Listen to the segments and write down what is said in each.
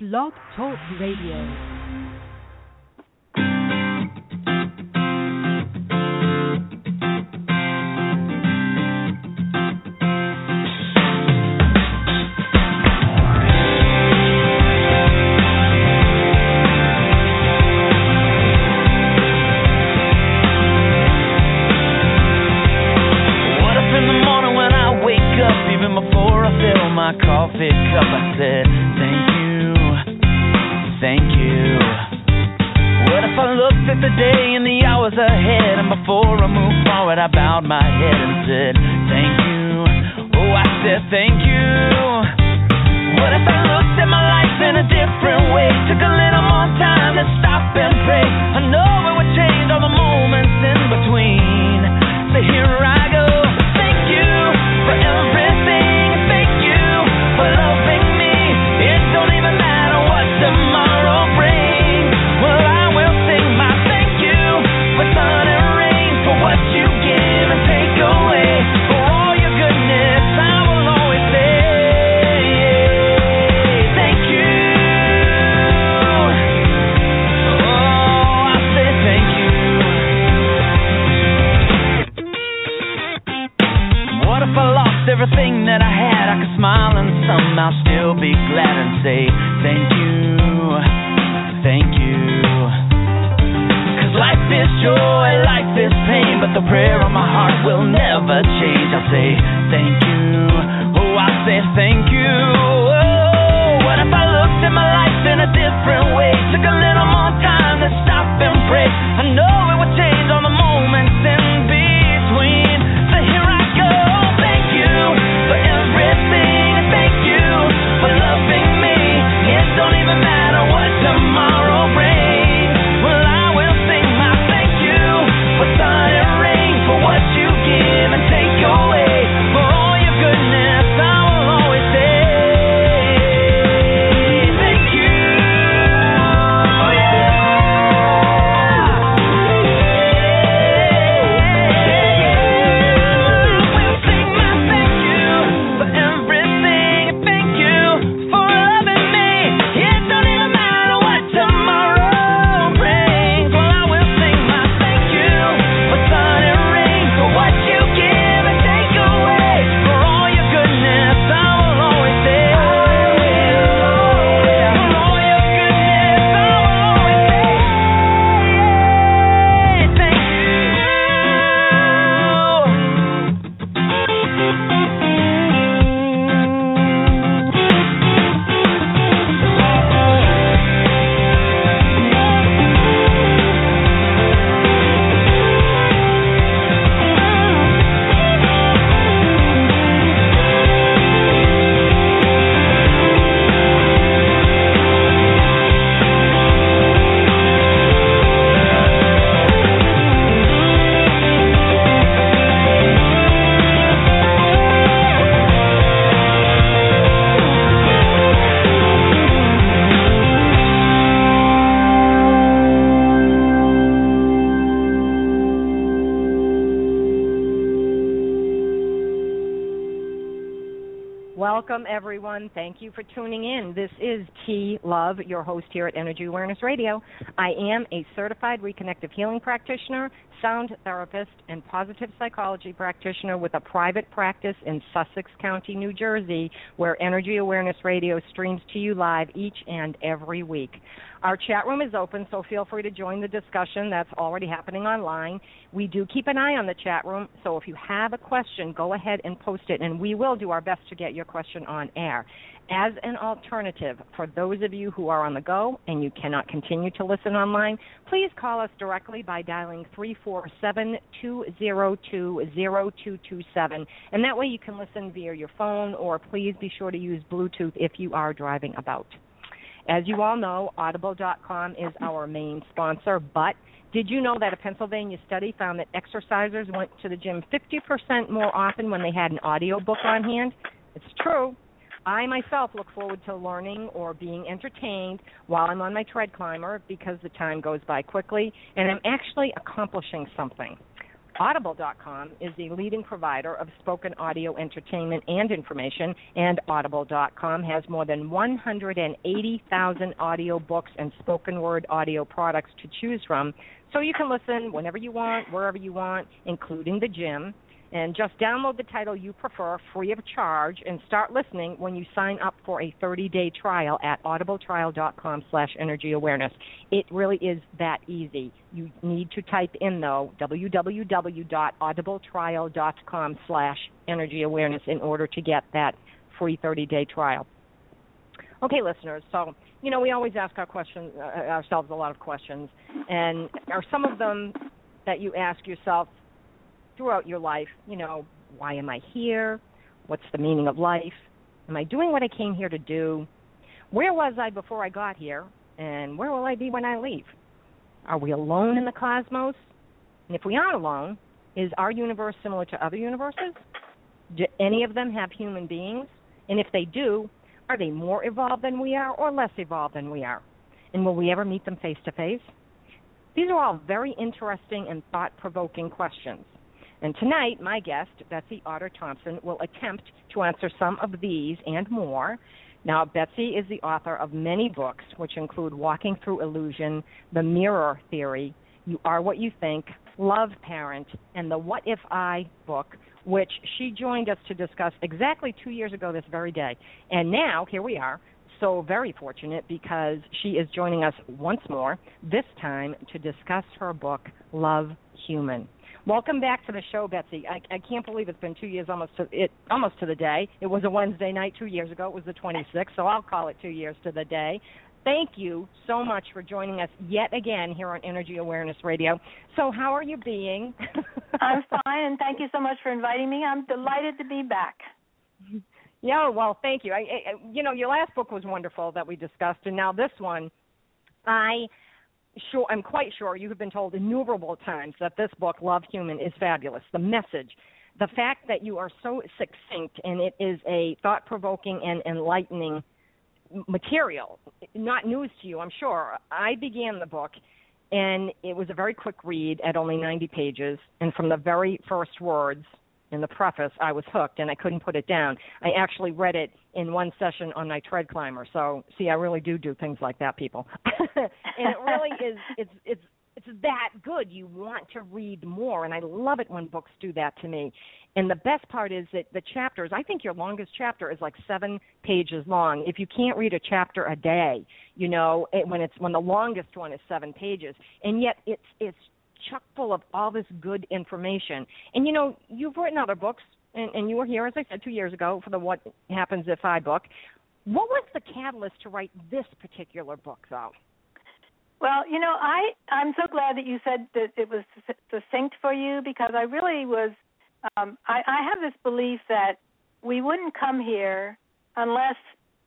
Blog Talk Radio. Tuning in. This is T Love, your host here at Energy Awareness Radio. I am a certified reconnective healing practitioner, sound therapist, and positive psychology practitioner with a private practice in Sussex County, New Jersey, where Energy Awareness Radio streams to you live each and every week. Our chat room is open, so feel free to join the discussion that's already happening online. We do keep an eye on the chat room, so if you have a question, go ahead and post it, and we will do our best to get your question on air. As an alternative, for those of you who are on the go and you cannot continue to listen online, please call us directly by dialing 347 202 0227, and that way you can listen via your phone, or please be sure to use Bluetooth if you are driving about. As you all know, Audible.com is our main sponsor, but did you know that a Pennsylvania study found that exercisers went to the gym 50% more often when they had an audio book on hand? It's true. I myself look forward to learning or being entertained while I'm on my tread climber because the time goes by quickly and I'm actually accomplishing something. Audible.com is the leading provider of spoken audio entertainment and information, and Audible.com has more than 180,000 audio books and spoken word audio products to choose from, so you can listen whenever you want, wherever you want, including the gym. And just download the title you prefer free of charge and start listening when you sign up for a 30-day trial at audibletrial.com slash. It really is that easy. You need to type in, though, www.audibletrial.com slash energy awareness in order to get that free 30-day trial. Okay, listeners, so, you know, we always ask our questions, uh, ourselves a lot of questions, and are some of them that you ask yourself – throughout your life, you know, why am I here? What's the meaning of life? Am I doing what I came here to do? Where was I before I got here? And where will I be when I leave? Are we alone in the cosmos? And if we aren't alone, is our universe similar to other universes? Do any of them have human beings? And if they do, are they more evolved than we are or less evolved than we are? And will we ever meet them face to face? These are all very interesting and thought provoking questions. And tonight, my guest, Betsy Otter Thompson, will attempt to answer some of these and more. Now, Betsy is the author of many books, which include Walking Through Illusion, The Mirror Theory, You Are What You Think, Love Parent, and the What If I book, which she joined us to discuss exactly two years ago this very day. And now, here we are, so very fortunate because she is joining us once more, this time to discuss her book, Love Human. Welcome back to the show, Betsy. I, I can't believe it's been two years almost to it almost to the day. It was a Wednesday night two years ago. It was the 26th, so I'll call it two years to the day. Thank you so much for joining us yet again here on Energy Awareness Radio. So, how are you being? I'm fine, and thank you so much for inviting me. I'm delighted to be back. Yeah, well, thank you. I, I, you know, your last book was wonderful that we discussed, and now this one, I sure I'm quite sure you have been told innumerable times that this book, Love Human, is fabulous. The message, the fact that you are so succinct and it is a thought provoking and enlightening material, not news to you, I'm sure. I began the book and it was a very quick read at only 90 pages, and from the very first words, in the preface, I was hooked and I couldn't put it down. I actually read it in one session on my tread climber. So, see, I really do do things like that, people. and it really is it's it's it's that good. You want to read more, and I love it when books do that to me. And the best part is that the chapters. I think your longest chapter is like seven pages long. If you can't read a chapter a day, you know, it, when it's when the longest one is seven pages, and yet it's it's chock full of all this good information. And you know, you've written other books, and, and you were here, as I said, two years ago for the What Happens If I book. What was the catalyst to write this particular book, though? Well, you know, I I'm so glad that you said that it was succinct for you because I really was. Um, I, I have this belief that we wouldn't come here unless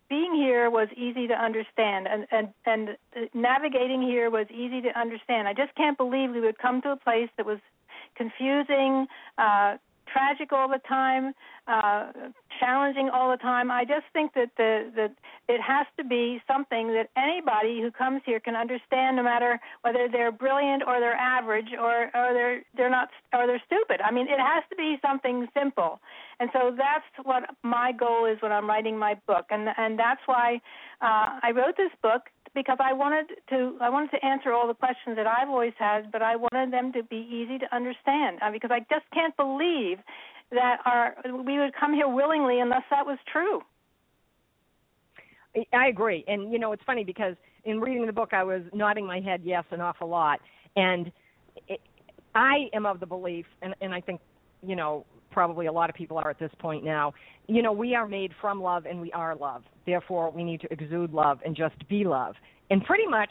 being here was easy to understand and, and and navigating here was easy to understand. I just can't believe we would come to a place that was confusing, uh, tragic all the time, uh, challenging all the time. I just think that the that it has to be something that anybody who comes here can understand, no matter whether they're brilliant or they're average or or they're they're not or they're stupid. I mean, it has to be something simple, and so that's what my goal is when I'm writing my book, and and that's why uh, I wrote this book because I wanted to I wanted to answer all the questions that I've always had, but I wanted them to be easy to understand uh, because I just can't believe that are we would come here willingly unless that was true. I agree, and you know it's funny because in reading the book I was nodding my head yes an awful lot, and it, I am of the belief, and, and I think you know probably a lot of people are at this point now. You know, we are made from love and we are love. Therefore, we need to exude love and just be love. And pretty much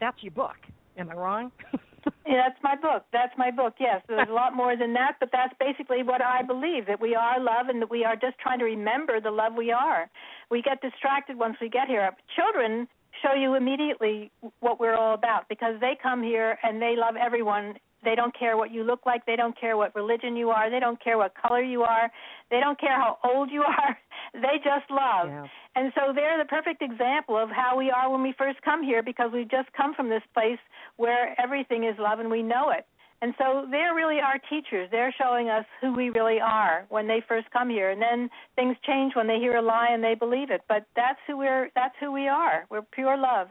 that's your book. Am I wrong? yeah, that's my book. That's my book. Yes, there's a lot more than that, but that's basically what I believe that we are love and that we are just trying to remember the love we are. We get distracted once we get here. Children show you immediately what we're all about because they come here and they love everyone they don't care what you look like. They don't care what religion you are. They don't care what color you are. They don't care how old you are. They just love. Yeah. And so they're the perfect example of how we are when we first come here because we've just come from this place where everything is love and we know it. And so they're really our teachers. They're showing us who we really are when they first come here. And then things change when they hear a lie and they believe it. But that's who we're that's who we are. We're pure love.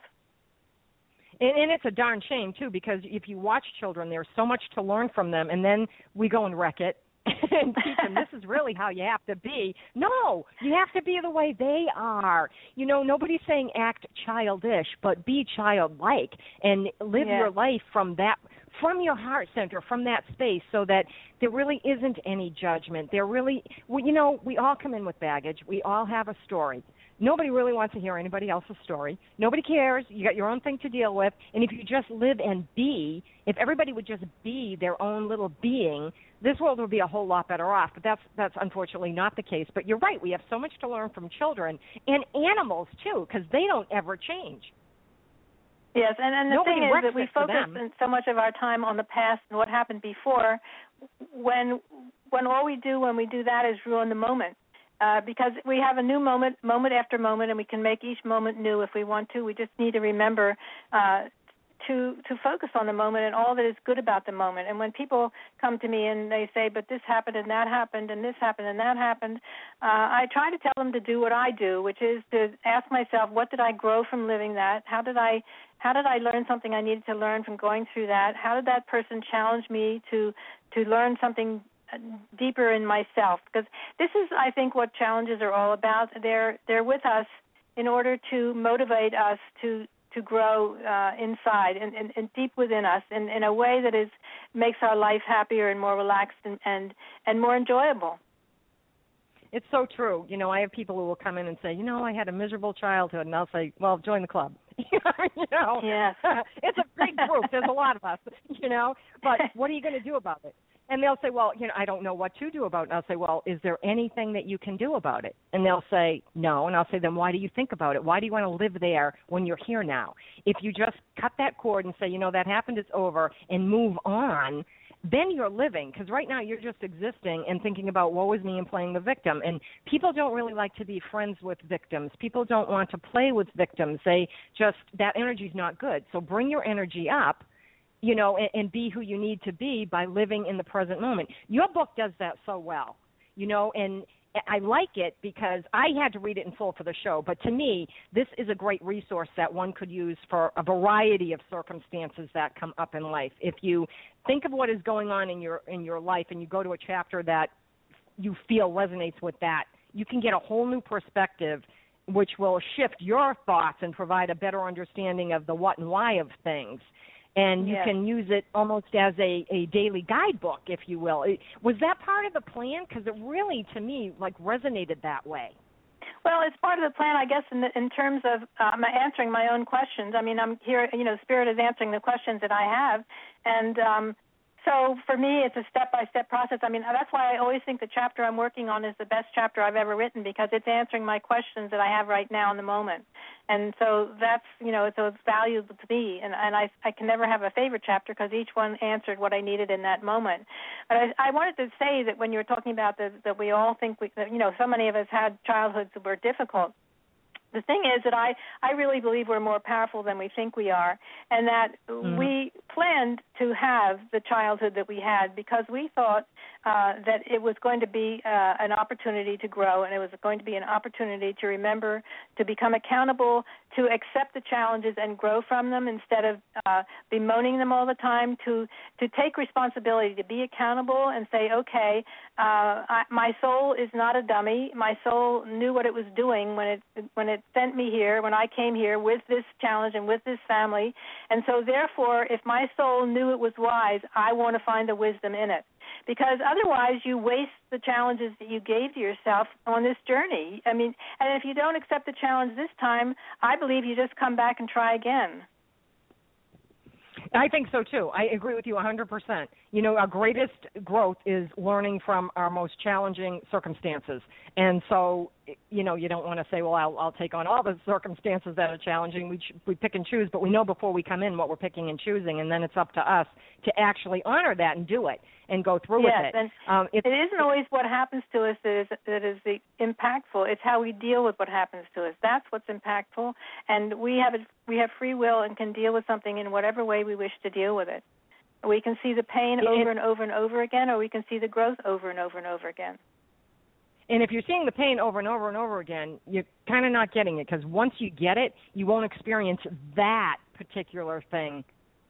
And, and it's a darn shame too, because if you watch children, there's so much to learn from them, and then we go and wreck it and teach them this is really how you have to be. No, you have to be the way they are. You know, nobody's saying act childish, but be childlike and live Yeah. your life from that from your heart center, from that space so that there really isn't any judgment. There really well, you know, we all come in with baggage. We all have a story. Nobody really wants to hear anybody else's story. Nobody cares. You got your own thing to deal with. And if you just live and be, if everybody would just be their own little being, this world would be a whole lot better off. But that's that's unfortunately not the case. But you're right. We have so much to learn from children and animals too, because they don't ever change. Yes, and, and the Nobody thing is that we focus in so much of our time on the past and what happened before, when when all we do when we do that is ruin the moment. Uh, because we have a new moment, moment after moment, and we can make each moment new if we want to. We just need to remember uh, to to focus on the moment and all that is good about the moment. And when people come to me and they say, "But this happened and that happened and this happened and that happened," uh, I try to tell them to do what I do, which is to ask myself, "What did I grow from living that? How did I how did I learn something I needed to learn from going through that? How did that person challenge me to to learn something deeper in myself? Because this is, I think, what challenges are all about. They're they're with us in order to motivate us to to grow uh, inside and, and, and deep within us in, in a way that is makes our life happier and more relaxed and and, and more enjoyable. It's so true. You know, I have people who will come in and say, you know, I had a miserable childhood, and I'll say, well, join the club. you know, Yes. it's a big group. There's a lot of us. You know, but what are you going to do about it? And they'll say, well, you know, I don't know what to do about it. And I'll say, well, is there anything that you can do about it? And they'll say, no. And I'll say, then why do you think about it? Why do you want to live there when you're here now? If you just cut that cord and say, you know, that happened, it's over, and move on, then you're living because right now you're just existing and thinking about woe is me and playing the victim and people don't really like to be friends with victims people don't want to play with victims they just that energy's not good so bring your energy up you know and, and be who you need to be by living in the present moment your book does that so well you know and I like it because I had to read it in full for the show, but to me, this is a great resource that one could use for a variety of circumstances that come up in life. If you think of what is going on in your in your life and you go to a chapter that you feel resonates with that, you can get a whole new perspective which will shift your thoughts and provide a better understanding of the what and why of things and you Yes. can use it almost as a, a daily guidebook, if you will. It, was that part of the plan? Because it really, to me, like resonated that way. Well, it's part of the plan, I guess, in, the, in terms of um, answering my own questions. I mean, I'm here, you know, Spirit is answering the questions that I have, and um, so for me, it's a step-by-step process. I mean, that's why I always think the chapter I'm working on is the best chapter I've ever written because it's answering my questions that I have right now in the moment, and so that's, you know, so it's valuable to me, and and I I can never have a favorite chapter because each one answered what I needed in that moment. But I, I wanted to say that when you were talking about the, that we all think we, that, you know, so many of us had childhoods that were difficult. The thing is that I, I really believe we're more powerful than we think we are, and that mm-hmm. we planned to have the childhood that we had because we thought uh, that it was going to be uh, an opportunity to grow, and it was going to be an opportunity to remember, to become accountable, to accept the challenges and grow from them instead of uh, bemoaning them all the time. To to take responsibility, to be accountable, and say, okay, uh, I, my soul is not a dummy. My soul knew what it was doing when it when it sent me here, when I came here with this challenge and with this family, and so therefore, if my soul knew it was wise, I want to find the wisdom in it because otherwise you waste the challenges that you gave to yourself on this journey. I mean, and if you don't accept the challenge this time, I believe you just come back and try again. I think so too. I agree with you 100%. You know, our greatest growth is learning from our most challenging circumstances. And so, you know, you don't want to say, well, I'll, I'll take on all the circumstances that are challenging. We, ch- we pick and choose, but we know before we come in what we're picking and choosing, and then it's up to us to actually honor that and do it and go through yes, with it. and um, it's, it isn't always what happens to us that is that is the impactful. It's how we deal with what happens to us. That's what's impactful, and we have it, we have free will and can deal with something in whatever way we wish to deal with it. We can see the pain It- over and over and over again, or we can see the growth over and over and over again. And if you're seeing the pain over and over and over again, you're kind of not getting it because once you get it, you won't experience that particular thing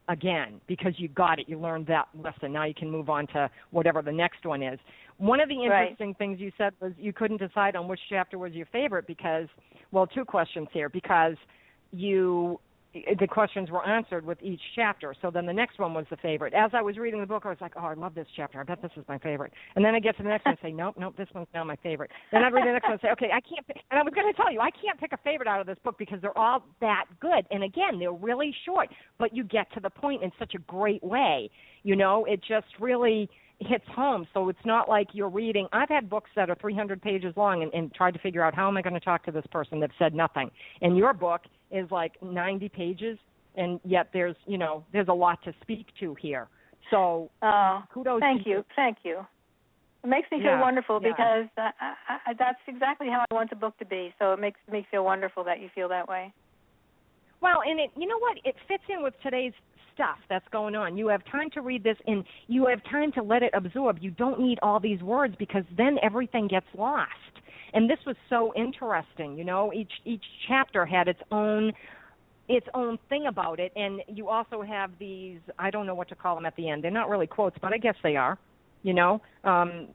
again because you got it. You learned that lesson. Now you can move on to whatever the next one is. One of the Right. interesting things you said was you couldn't decide on which chapter was your favorite because, well, two questions here because you the questions were answered with each chapter. So then the next one was the favorite. As I was reading the book, I was like, "Oh, I love this chapter. I bet this is my favorite." And then I get to the next one and say, "Nope, nope, this one's now my favorite." Then I'd read the next one and say, "Okay, I can't." Pick. And I was going to tell you, I can't pick a favorite out of this book because they're all that good. And again, they're really short, but you get to the point in such a great way. You know, it just really hits home. So it's not like you're reading. I've had books that are 300 pages long and, and tried to figure out how am I going to talk to this person that said nothing. And your book is like 90 pages, and yet there's you know there's a lot to speak to here. So Oh, kudos. thank to you, thank you. It makes me feel Yeah, wonderful yeah. because uh, I, I, that's exactly how I want the book to be. So it makes me feel wonderful that you feel that way. Well, and it you know what? It fits in with today's stuff that's going on. You have time to read this and you have time to let it absorb. You don't need all these words because then everything gets lost. And this was so interesting, you know, each each chapter had its own its own thing about it and you also have these I don't know what to call them at the end. They're not really quotes, but I guess they are. You know, um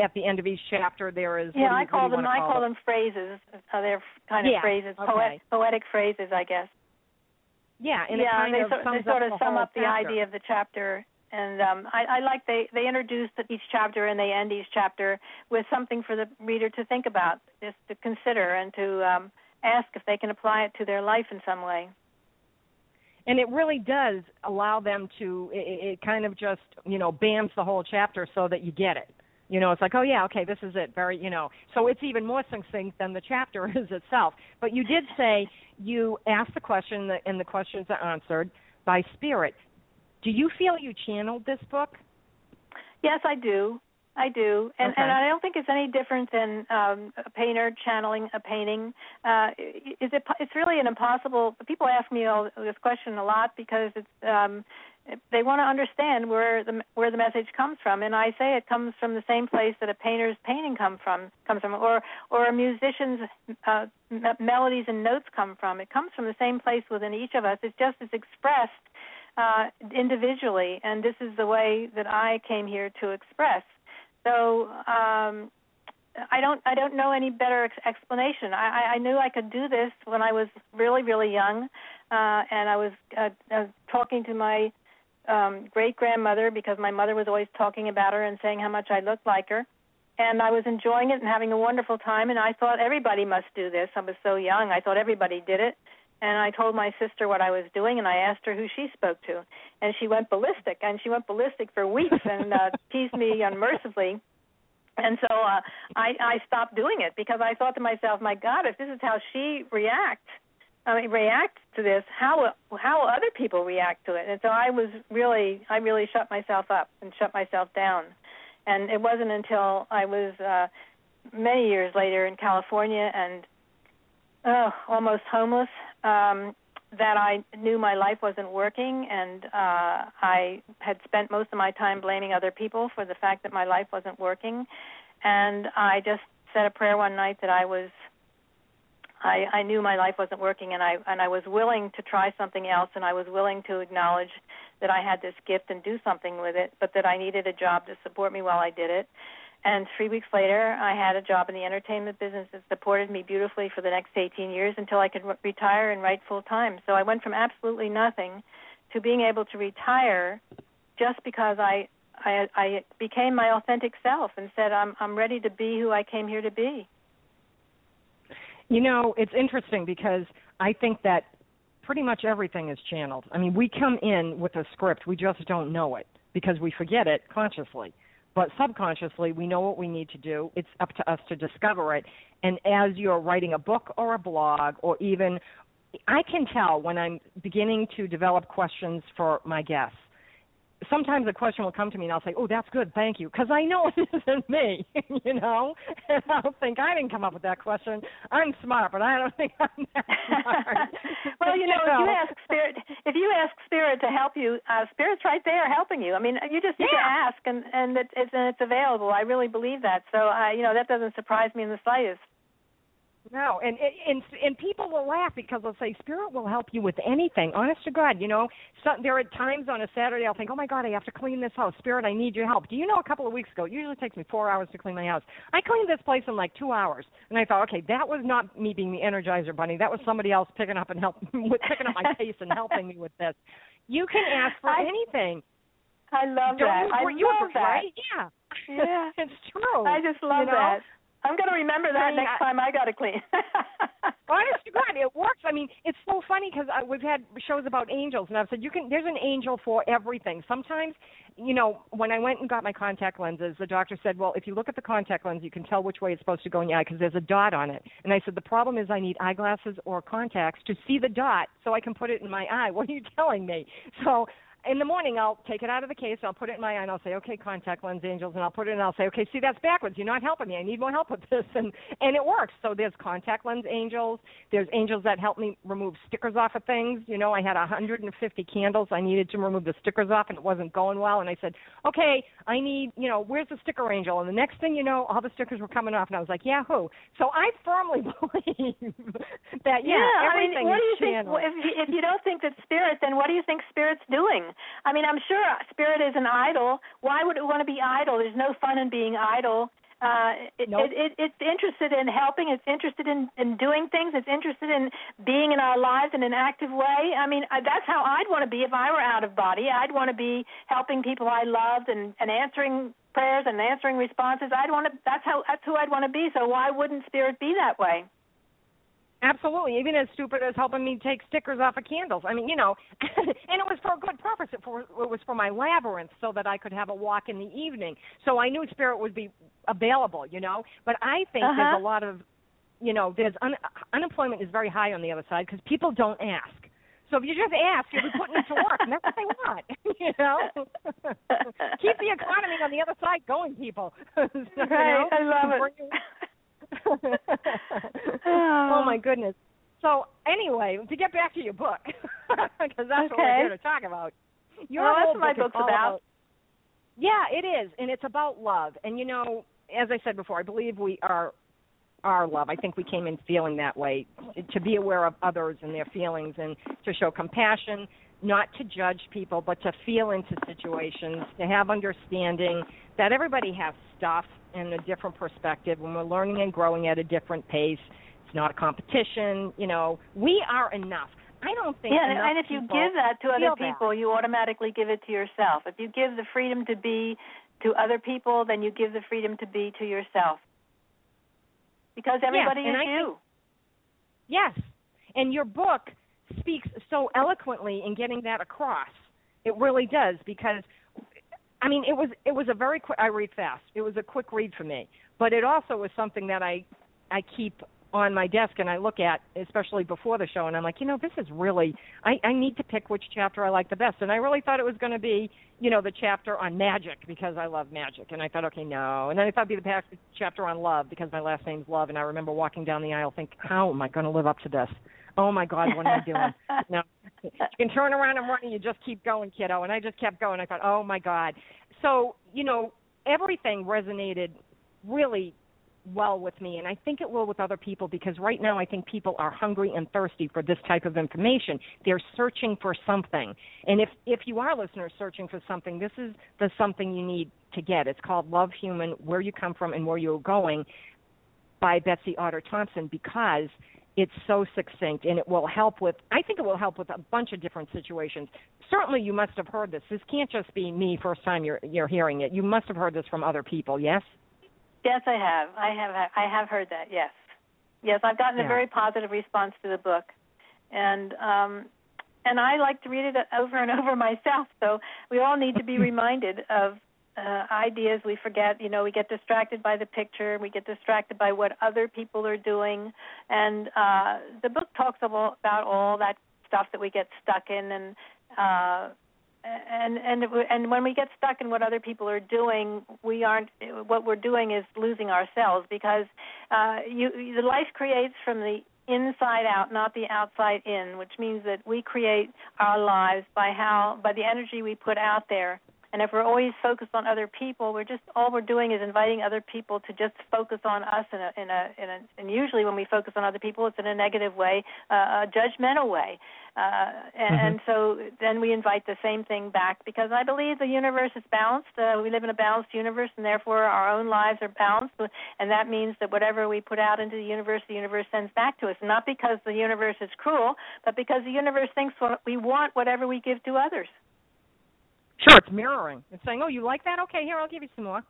at the end of each chapter there is what Yeah, I call them. I call call them phrases. Uh, they're kind of Yeah, phrases, okay. poet, poetic phrases, I guess. Yeah, and it yeah, kind they, of sort- sums they sort up of the sum up the chapter. idea of the chapter. And um, I, I like they they introduce each chapter and they end each chapter with something for the reader to think about, just to consider and to um, ask if they can apply it to their life in some way. and it really does allow them to it, it kind of just you know bams the whole chapter so that you get it you know it's like oh yeah okay this is it very you know so it's even more succinct than the chapter is itself but you did say you asked the question and the questions are answered by spirit do you feel you channeled this book Yes, I do. I do, and Okay. and I don't think it's any different than um, a painter channeling a painting. Uh, is it? It's really an impossible. People ask me all this question a lot because it's um, they want to understand where the where the message comes from, and I say it comes from the same place that a painter's painting come from comes from, or or a musician's uh, m- melodies and notes come from. It comes from the same place within each of us. It's just it's expressed uh, individually, and this is the way that I came here to express. So um, I don't I don't know any better ex- explanation. I, I, I knew I could do this when I was really really young, uh, and I was uh, uh, talking to my um, great grandmother because my mother was always talking about her and saying how much I looked like her. And I was enjoying it and having a wonderful time, and I thought everybody must do this. I was so young, I thought everybody did it and I told my sister what I was doing, and I asked her who she spoke to, and she went ballistic, and she went ballistic for weeks and uh, teased me unmercifully. And so uh, I, I stopped doing it because I thought to myself, my God, if this is how she reacts, I mean, reacts to this, how how other people react to it? And so I was really, I really shut myself up and shut myself down. And it wasn't until I was uh, many years later in California and oh, almost homeless um, that I knew my life wasn't working, and uh, I had spent most of my time blaming other people for the fact that my life wasn't working. And I just said a prayer one night that I was, I, I knew my life wasn't working, and I and I was willing to try something else, and I was willing to acknowledge that I had this gift and do something with it, but that I needed a job to support me while I did it. And three weeks later, I had a job in the entertainment business that supported me beautifully for the next 18 years until I could re- retire and write full time. So I went from absolutely nothing to being able to retire just because I I, I became my authentic self and said I'm I'm ready to be who I came here to be. You know, it's interesting because I think that pretty much everything is channeled. I mean, we come in with a script, we just don't know it because we forget it consciously. But subconsciously, we know what we need to do. It's up to us to discover it. And as you're writing a book or a blog, or even, I can tell when I'm beginning to develop questions for my guests. Sometimes a question will come to me and I'll say, "Oh, that's good, thank you," because I know it isn't me, you know. And I'll think I didn't come up with that question. I'm smart, but I don't think I'm that smart. well, you know, if you ask spirit, if you ask spirit to help you, uh, spirit's right there helping you. I mean, you just need Yeah. to ask, and and it's and it's available. I really believe that. So, I, you know, that doesn't surprise me in the slightest. No, and and and people will laugh because they'll say spirit will help you with anything. Honest to God, you know, so, there are times on a Saturday I'll think, oh my God, I have to clean this house. Spirit, I need your help. Do you know? A couple of weeks ago, it usually takes me four hours to clean my house. I cleaned this place in like two hours, and I thought, okay, that was not me being the Energizer Bunny. That was somebody else picking up and help with picking up my pace and helping me with this. You can ask for I- anything. I love Don't that. you I? You love that. right? Yeah. Yeah. it's true. I just love you know? that. I'm going to remember that I mean, next I- time I got to clean. Honest to God, it works. I mean, it's so funny because uh, we've had shows about angels, and I've said you can. There's an angel for everything. Sometimes, you know, when I went and got my contact lenses, the doctor said, "Well, if you look at the contact lens, you can tell which way it's supposed to go in your eye because there's a dot on it." And I said, "The problem is I need eyeglasses or contacts to see the dot so I can put it in my eye." What are you telling me? So in the morning I'll take it out of the case, I'll put it in my eye and I'll say, Okay, contact lens angels and I'll put it in and I'll say, Okay, see that's backwards. You're not helping me. I need more help with this and and it works. So there's contact lens angels, there's angels that help me remove stickers off of things. You know, I had a hundred and fifty candles. I needed to remove the stickers off and it wasn't going well and I said, Okay, I need you know, where's the sticker angel? And the next thing you know, all the stickers were coming off and I was like, Yahoo. So I firmly believe that yeah, everything I mean, what is do you think? well, If if you don't think that spirit, then what do you think spirit's doing? I mean, I'm sure spirit is an idol. Why would it want to be idle? There's no fun in being idle. Uh, it, Nope. it, it, it's interested in helping. It's interested in, in doing things. It's interested in being in our lives in an active way. I mean, I, that's how I'd want to be if I were out of body. I'd want to be helping people I loved and, and answering prayers and answering responses. I'd want to. That's how. That's who I'd want to be. So why wouldn't spirit be that way? Absolutely, even as stupid as helping me take stickers off of candles. I mean, you know, and it was for a good purpose. It, for, it was for my labyrinth, so that I could have a walk in the evening. So I knew spirit would be available, you know. But I think Uh-huh. there's a lot of, you know, there's un, unemployment is very high on the other side because people don't ask. So if you just ask, you'll be putting it to work, and that's what they want, you know. Keep the economy on the other side going, people. So, you Right, know, I love it. oh my uh. goodness. So anyway, to get back to your book, because that's what we're here to talk about. Your Well, that's what my book's all about. Yeah, it is, and it's about love. And you know, as I said before, I believe we are our love. I think we came in feeling that way, to be aware of others and their feelings, and to show compassion, not to judge people, but to feel into situations, to have understanding that everybody has stuff and a different perspective, and we're learning and growing at a different pace. It's not a competition. You know, we are enough. I don't think. Yeah, and- if you give that to other feel that. people, you automatically give it to yourself. If you give the freedom to be to other people, then you give the freedom to be to yourself. Because everybody and is I think- you. Yes. And your book speaks so eloquently in getting that across. It really does because I mean it was it was a very quick I read fast. It was a quick read for me. But it also was something that I I keep on my desk and I look at especially before the show and I'm like, you know, this is really I, I need to pick which chapter I like the best. And I really thought it was gonna be, you know, the chapter on magic because I love magic. And I thought, okay, no. And then I thought it'd be the chapter on love because my last name's Love and I remember walking down the aisle think, How am I gonna live up to this? Oh my God, what am I doing? no. You can turn around and run and you just keep going, kiddo. And I just kept going. I thought, Oh my God. So, you know, everything resonated really well with me and I think it will with other people because right now I think people are hungry and thirsty for this type of information. They're searching for something. And if if you are listeners searching for something, this is the something you need to get. It's called Love Human, Where You Come From and Where You're Going by Betsy Otter Thompson because it's so succinct and it will help with I think it will help with a bunch of different situations. Certainly you must have heard this. This can't just be me first time you're you're hearing it. You must have heard this from other people, yes? Yes, I have. I have. I have heard that. Yes, yes. I've gotten Yeah. a very positive response to the book, and um, and I like to read it over and over myself. So we all need to be reminded of uh, ideas we forget. You know, we get distracted by the picture. We get distracted by what other people are doing, and uh, the book talks about all that stuff that we get stuck in and. Uh, and and and when we get stuck in what other people are doing, we aren't. What we're doing is losing ourselves because uh, you the life creates from the inside out, not the outside in, which means that we create our lives by how by the energy we put out there. And if we're always focused on other people, we're just all we're doing is inviting other people to just focus on us in a in a in a and usually when we focus on other people, it's in a negative way, uh, a judgmental way. Uh, and, mm-hmm. and so then we invite the same thing back because I believe the universe is balanced. Uh, we live in a balanced universe, and therefore our own lives are balanced. And that means that whatever we put out into the universe, the universe sends back to us. Not because the universe is cruel, but because the universe thinks we want whatever we give to others. Sure, it's mirroring. It's saying, "Oh, you like that? Okay, here, I'll give you some more."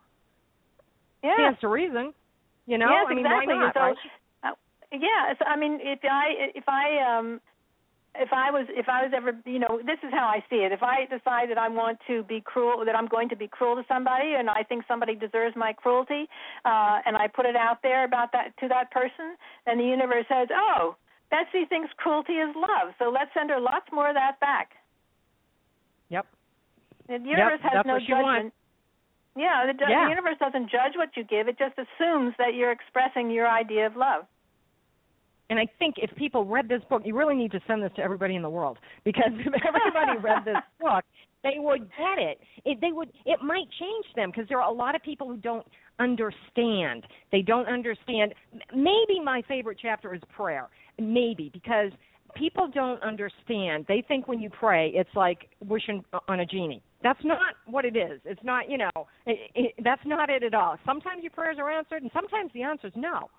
Yeah, stands to reason. You know, yes, I mean, exactly. not? So, right? uh, yeah, so, I mean, if I if I um if I was if I was ever you know this is how I see it. If I decide that I want to be cruel, that I'm going to be cruel to somebody, and I think somebody deserves my cruelty, uh, and I put it out there about that to that person, then the universe says, "Oh, Betsy thinks cruelty is love, so let's send her lots more of that back." Yep. The universe yep, has no judgment. Yeah the, yeah, the universe doesn't judge what you give; it just assumes that you're expressing your idea of love. And I think if people read this book, you really need to send this to everybody in the world because if everybody read this book, they would get it. it. They would. It might change them because there are a lot of people who don't understand. They don't understand. Maybe my favorite chapter is prayer. Maybe because people don't understand. They think when you pray, it's like wishing on a genie. That's not what it is. It's not, you know, it, it, that's not it at all. Sometimes your prayers are answered, and sometimes the answer is no.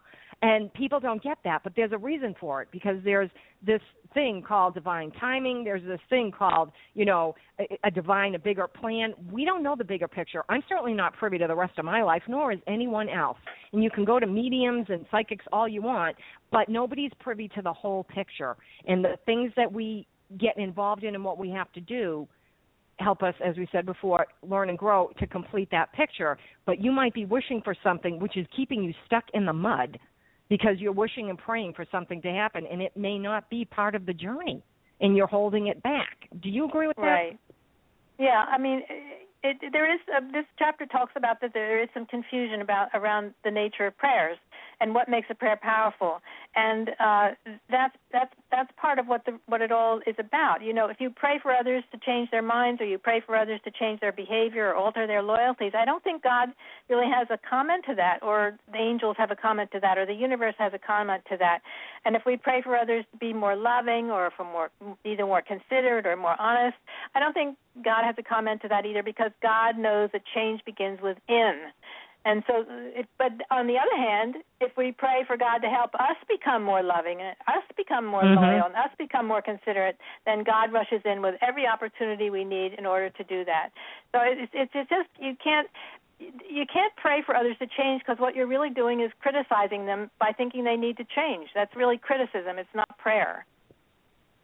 And people don't get that, but there's a reason for it because there's this thing called divine timing. There's this thing called, you know, a, a divine, a bigger plan. We don't know the bigger picture. I'm certainly not privy to the rest of my life, nor is anyone else. And you can go to mediums and psychics all you want, but nobody's privy to the whole picture. And the things that we get involved in and what we have to do help us, as we said before, learn and grow to complete that picture. But you might be wishing for something which is keeping you stuck in the mud because you're wishing and praying for something to happen and it may not be part of the journey and you're holding it back. Do you agree with that? Right. Yeah, I mean, it, there is uh, this chapter talks about that there is some confusion about around the nature of prayers and what makes a prayer powerful, and uh, that's that's that's part of what the what it all is about. You know, if you pray for others to change their minds, or you pray for others to change their behavior or alter their loyalties, I don't think God really has a comment to that, or the angels have a comment to that, or the universe has a comment to that. And if we pray for others to be more loving, or for more either more considerate or more honest, I don't think God has a comment to that either, because God knows that change begins within. And so, if, but on the other hand, if we pray for God to help us become more loving, and us become more mm-hmm. loyal, and us become more considerate, then God rushes in with every opportunity we need in order to do that. So it's it's, it's just you can't you can't pray for others to change because what you're really doing is criticizing them by thinking they need to change. That's really criticism. It's not prayer.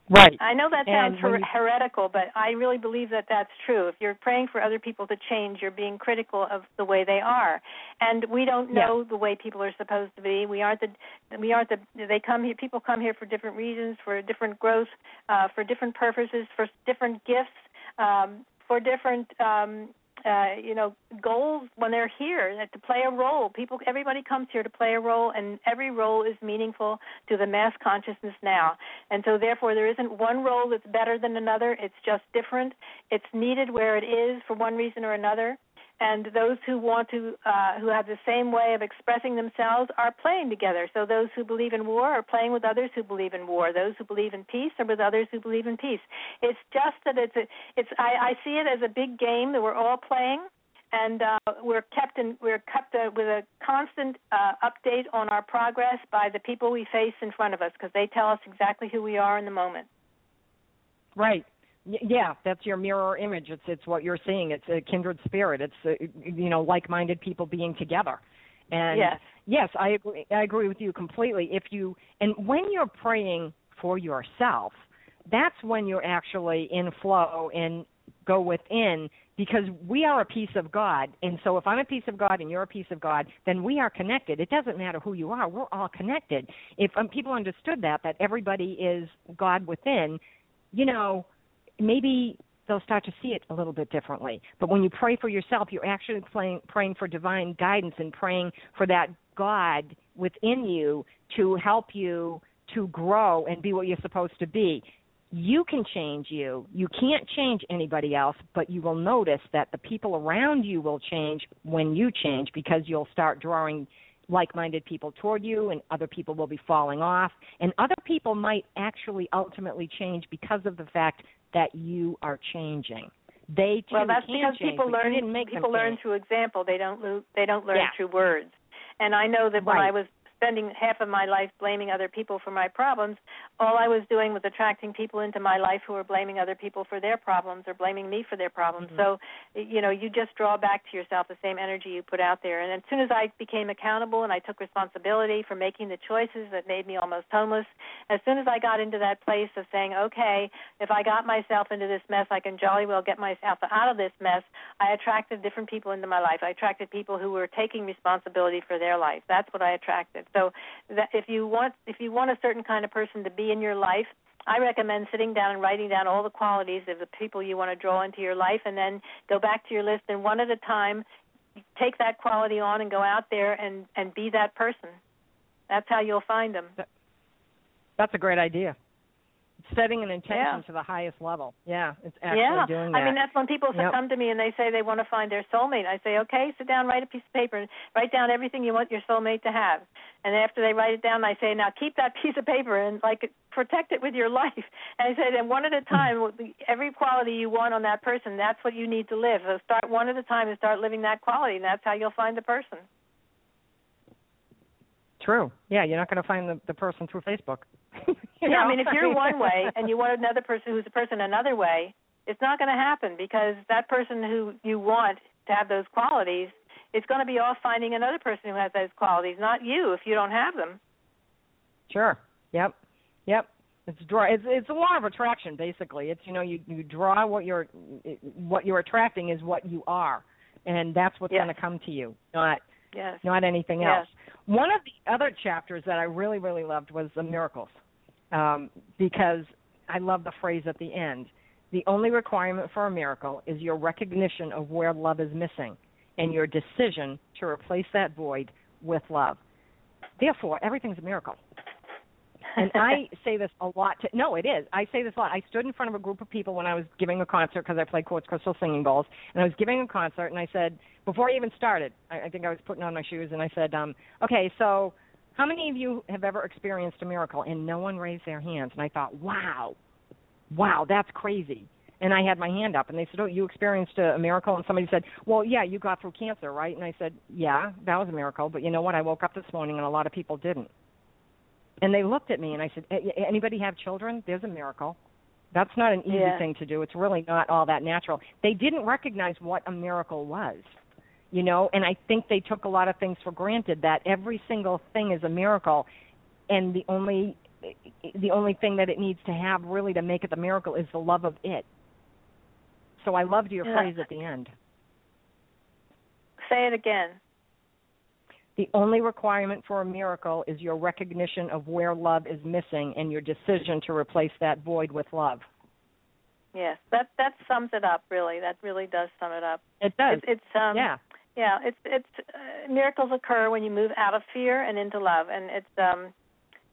Right. I know that sounds her- heretical, but I really believe that that's true. If you're praying for other people to change, you're being critical of the way they are, and we don't know yeah. the way people are supposed to be. We aren't the we aren't the they come here. People come here for different reasons, for different growth, uh, for different purposes, for different gifts, um, for different um, uh, you know goals when they're here to play a role. People, everybody comes here to play a role, and every role is meaningful to the mass consciousness now. And so, therefore, there isn't one role that's better than another. It's just different. It's needed where it is for one reason or another and those who want to uh, who have the same way of expressing themselves are playing together. So those who believe in war are playing with others who believe in war. Those who believe in peace are with others who believe in peace. It's just that it's a, it's I, I see it as a big game that we're all playing and uh, we're kept in we're kept uh, with a constant uh, update on our progress by the people we face in front of us because they tell us exactly who we are in the moment. Right yeah, that's your mirror image. It's it's what you're seeing. It's a kindred spirit. It's uh, you know like-minded people being together. And yes, yes, I agree. I agree with you completely. If you and when you're praying for yourself, that's when you're actually in flow and go within because we are a piece of God. And so if I'm a piece of God and you're a piece of God, then we are connected. It doesn't matter who you are. We're all connected. If um, people understood that that everybody is God within, you know, maybe they'll start to see it a little bit differently. But when you pray for yourself, you're actually praying, praying for divine guidance and praying for that God within you to help you to grow and be what you're supposed to be. You can change you. You can't change anybody else, but you will notice that the people around you will change when you change because you'll start drawing like-minded people toward you and other people will be falling off and other people might actually ultimately change because of the fact that you are changing they too well that's can because change, people learn didn't make people learn change. through example they don't lo- they don't learn Yeah. through words and i know that when Right. i was spending half of my life blaming other people for my problems. All i was doing was attracting people into my life who were blaming other people for their problems or blaming me for their problems. Mhm. so you know you just draw back to yourself the same energy you put out there. And as soon as i became accountable and i took responsibility for making the choices that made me almost homeless as soon as i got into that place of saying okay if i got myself into this mess i can jolly well get myself out of this mess i attracted different people into my life. I attracted people who were taking responsibility for their life. That's what i attracted so that if you want if you want a certain kind of person to be in your life I recommend sitting down and writing down all the qualities of the people you want to draw into your life and then go back to your list and one at a time take that quality on and go out there and and be that person. That's how you'll find them. That's a great idea. Setting an intention Yeah. to the highest level. Yeah, it's actually yeah. doing that. I mean, that's when people Yep. come to me and they say they want to find their soulmate. I say, okay, sit down, write a piece of paper, and write down everything you want your soulmate to have. And after they write it down, I say, now keep that piece of paper and like protect it with your life. And I say, then one at a hmm. time, every quality you want on that person, that's what you need to live. So start one at a time and start living that quality, and that's how you'll find the person. True. Yeah, you're not going to find the, the person through Facebook. You yeah, know? I mean, if you're one way and you want another person who's a person another way, it's not going to happen because that person who you want to have those qualities is going to be off finding another person who has those qualities, not you if you don't have them. Sure. Yep. Yep. It's draw. It's it's a law of attraction. Basically, it's you know you you draw what you're what you're attracting is what you are, and that's what's Yes. going to come to you, not Yes. not anything Yes. else. One of the other chapters that I really really loved was the miracles, um, because I love the phrase at the end. The only requirement for a miracle is your recognition of where love is missing, and your decision to replace that void with love. Therefore, everything's a miracle and I say this a lot. To, no, it is. I say this a lot. I stood in front of a group of people when I was giving a concert because I play quartz crystal singing bowls, and I was giving a concert, and I said before I even started, I, I think I was putting on my shoes, and I said, um, "Okay, so how many of you have ever experienced a miracle?" And no one raised their hands, and I thought, "Wow, wow, that's crazy." And I had my hand up, and they said, "Oh, you experienced a, a miracle?" And somebody said, "Well, yeah, you got through cancer, right?" And I said, "Yeah, that was a miracle, but you know what? I woke up this morning, and a lot of people didn't." And they looked at me and I said, "A- "Anybody have children? There's a miracle. That's not an easy Yeah. thing to do. It's really not all that natural." They didn't recognize what a miracle was. You know, and I think they took a lot of things for granted that every single thing is a miracle and the only the only thing that it needs to have really to make it the miracle is the love of it. So I loved your Yeah. phrase at the end. Say it again. The only requirement for a miracle is your recognition of where love is missing and your decision to replace that void with love. Yes, that that sums it up. Really, that really does sum it up. It does. It's, it's um, yeah. Yeah. It's it's uh, miracles occur when you move out of fear and into love, and it's um,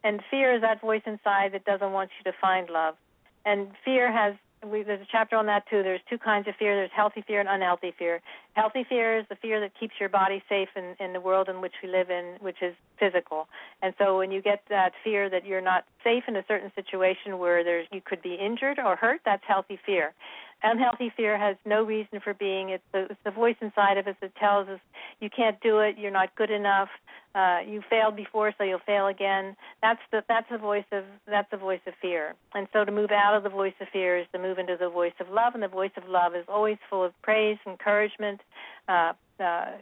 and fear is that voice inside that doesn't want you to find love, and fear has. We, there's a chapter on that too. There's two kinds of fear. There's healthy fear and unhealthy fear. Healthy fear is the fear that keeps your body safe in, in the world in which we live in, which is physical. And so when you get that fear that you're not safe in a certain situation where there's you could be injured or hurt, that's healthy fear. Unhealthy fear has no reason for being. It's the, it's the voice inside of us that tells us you can't do it, you're not good enough, uh, you failed before, so you'll fail again. That's the that's the voice of that's the voice of fear. And so to move out of the voice of fear is to move into the voice of love, and the voice of love is always full of praise, encouragement, uh, uh,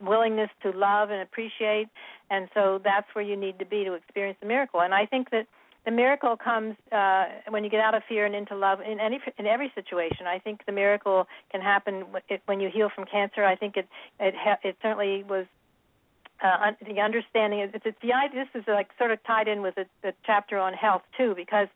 willingness to love and appreciate. And so that's where you need to be to experience the miracle. And I think that the miracle comes uh, when you get out of fear and into love in any in every situation. I think the miracle can happen when you heal from cancer. I think it it it certainly was uh, the understanding. It's, it's the idea. This is like sort of tied in with the, the chapter on health too, because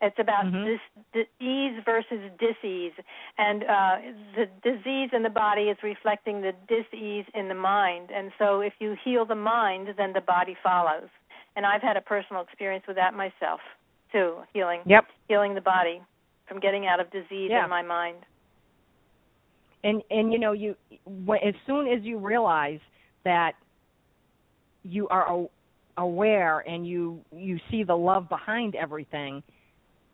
It's about Mhm. dis- disease versus disease, and uh, the disease in the body is reflecting the disease in the mind. And so, if you heal the mind, then the body follows. And I've had a personal experience with that myself too, healing Yep. healing the body from getting out of disease Yeah. in my mind. and and you know you as soon as you realize that you are aware and you you see the love behind everything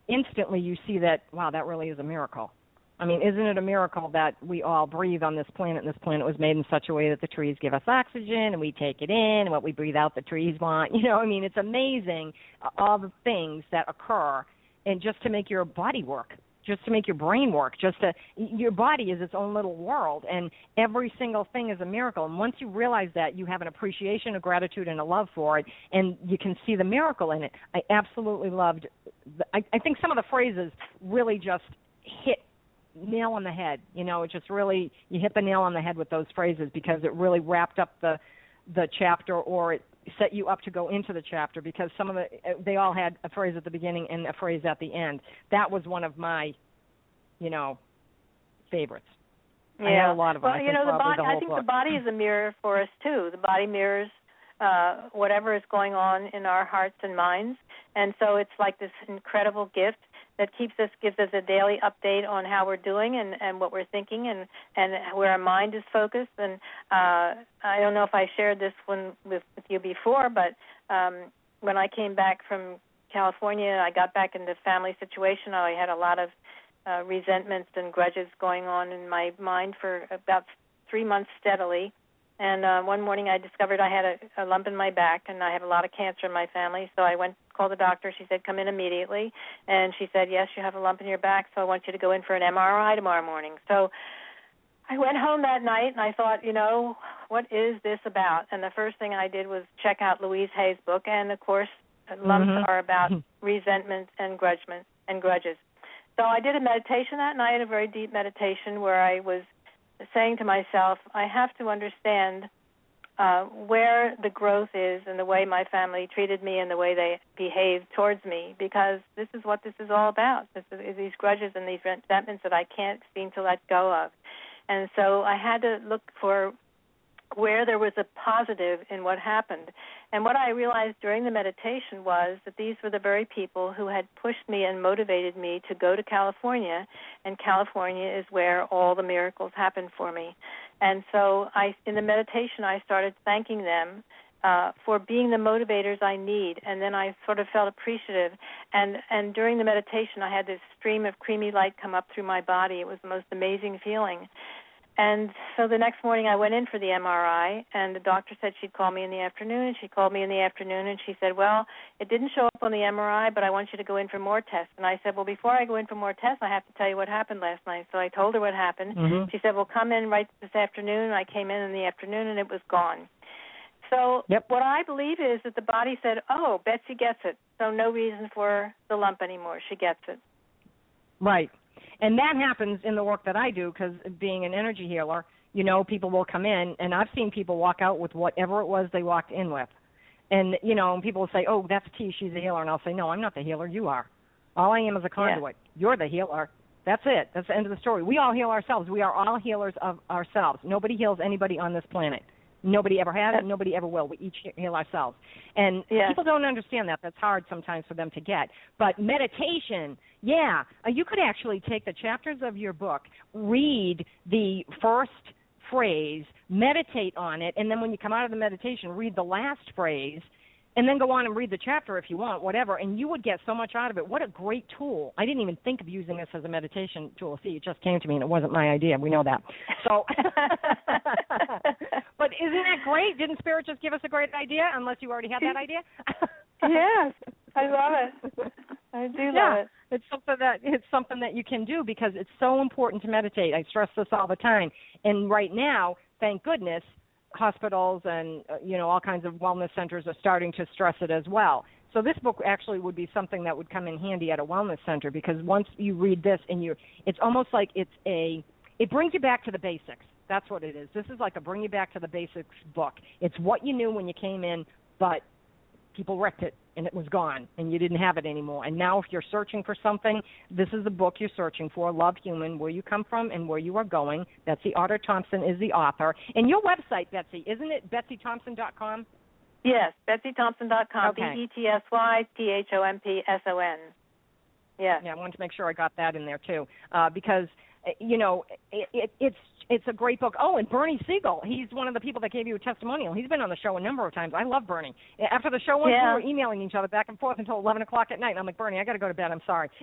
instantly you see that wow that really is a miracle i mean isn't it a miracle that we all breathe on this planet and this planet was made in such a way that the trees give us oxygen and we take it in and what we breathe out the trees want you know? I mean it's amazing uh, all the things that occur and just to make your body work just to make your brain work just to your body is its own little world and every single thing is a miracle. And once you realize that you have an appreciation a gratitude and a love for it and you can see the miracle in it. I absolutely loved the, I, I think some of the phrases really just hit nail on the head you know it just really you hit the nail on the head with those phrases because it really wrapped up the the chapter or it set you up to go into the chapter because some of the they all had a phrase at the beginning and a phrase at the end. That was one of my, you know, favorites. Yeah. I had a lot of them. Well, I you know, the body. the I think book. the body is a mirror for us too. The body mirrors uh, whatever is going on in our hearts and minds, and so it's like this incredible gift that keeps us gives us a daily update on how we're doing and and what we're thinking and and where our mind is focused. And uh, I don't know if I shared this one with, with you before, but um, when I came back from California, I got back into family situation. I had a lot of uh, resentments and grudges going on in my mind for about three months steadily. And uh, one morning I discovered I had a, a lump in my back, and I have a lot of cancer in my family. So I went called the doctor. She said, "Come in immediately." And she said, "Yes, you have a lump in your back, so I want you to go in for an MRI tomorrow morning." So I went home that night, and I thought, you know, what is this about? And the first thing I did was check out Louise Hay's book, and of course, lumps Mhm. are about resentment and grudgement and grudges. So I did a meditation that night, a very deep meditation where I was saying to myself, I have to understand uh, where the growth is and the way my family treated me and the way they behaved towards me, because this is what this is all about. This is, is these grudges and these resentments that I can't seem to let go of. And so I had to look for where there was a positive in what happened. And what I realized during the meditation was that these were the very people who had pushed me and motivated me to go to California, and California is where all the miracles happened for me. And so I in the meditation I started thanking them uh, for being the motivators I need, and then I sort of felt appreciative. And and during the meditation, I had this stream of creamy light come up through my body. It was the most amazing feeling. And so the next morning, I went in for the MRI, and the doctor said she'd call me in the afternoon. And she called me in the afternoon, and she said, "Well, it didn't show up on the MRI, but I want you to go in for more tests." And I said, "Well, before I go in for more tests, I have to tell you what happened last night." So I told her what happened. Mhm. She said, "Well, come in right this afternoon." I came in in the afternoon, and it was gone. So Yep. what I believe is that the body said, "Oh, Betsy gets it, so no reason for the lump anymore. She gets it." Right. And that happens in the work that I do because being an energy healer, you know, people will come in and I've seen people walk out with whatever it was they walked in with. And, you know, and people will say, oh, that's T, she's a healer. And I'll say, no, I'm not the healer. You are. All I am is a conduit. You're the healer. That's it. That's the end of the story. We all heal ourselves. We are all healers of ourselves. Nobody heals anybody on this planet. Nobody ever has, and nobody ever will. We each heal ourselves. And Yes. people don't understand that. That's hard sometimes for them to get. But meditation, yeah, uh, you could actually take the chapters of your book, read the first phrase, meditate on it, and then when you come out of the meditation, read the last phrase, and then go on and read the chapter if you want, whatever, and you would get so much out of it. What a great tool. I didn't even think of using this as a meditation tool. See, it just came to me and it wasn't my idea. We know that. So But isn't that great? Didn't spirit just give us a great idea unless you already had that idea? yes, I love it. I do love yeah, it. it's something that it's something that you can do because it's so important to meditate. I stress this all the time. And right now, thank goodness, hospitals and uh, you know all kinds of wellness centers are starting to stress it as well. So this book actually would be something that would come in handy at a wellness center because once you read this and you it's almost like it's a it brings you back to the basics. That's what it is. This is like a bring you back to the basics book. It's what you knew when you came in, but people wrecked it and it was gone and you didn't have it anymore. And now if you're searching for something, this is the book you're searching for, Love Human, Where You Come From and Where You Are Going. Betsy Otter Thompson is the author. And your website, Betsy, isn't it betsythompson.com? Yes, betsythompson.com. Okay. B E T S Y T H O M P S O N. Yes. Yeah, I wanted to make sure I got that in there too, uh, because uh, you know it, it, it's it's a great book. Oh, and Bernie Siegel, he's one of the people that gave you a testimonial. He's been on the show a number of times. I love Bernie. After the show, once Yeah. we were emailing each other back and forth until eleven o'clock at night. And I'm like, Bernie, I got to go to bed. I'm sorry.